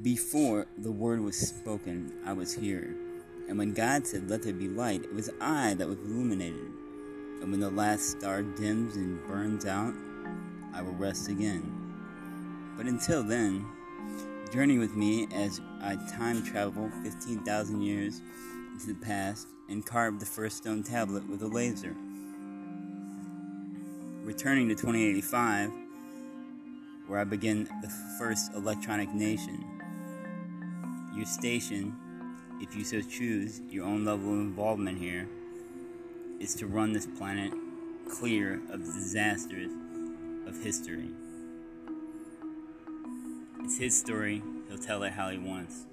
Before the word was spoken, I was here. And when God said, Let there be light, it was I that was illuminated. And when the last star dims and burns out, I will rest again. But until then, journey with me as I time travel 15,000 years into the past and carve the first stone tablet with a laser. Returning to 2085, where I begin the first electronic nation. Your station, if you so choose, your own level of involvement here, is to run this planet clear of the disasters of history. It's his story, he'll tell it how he wants.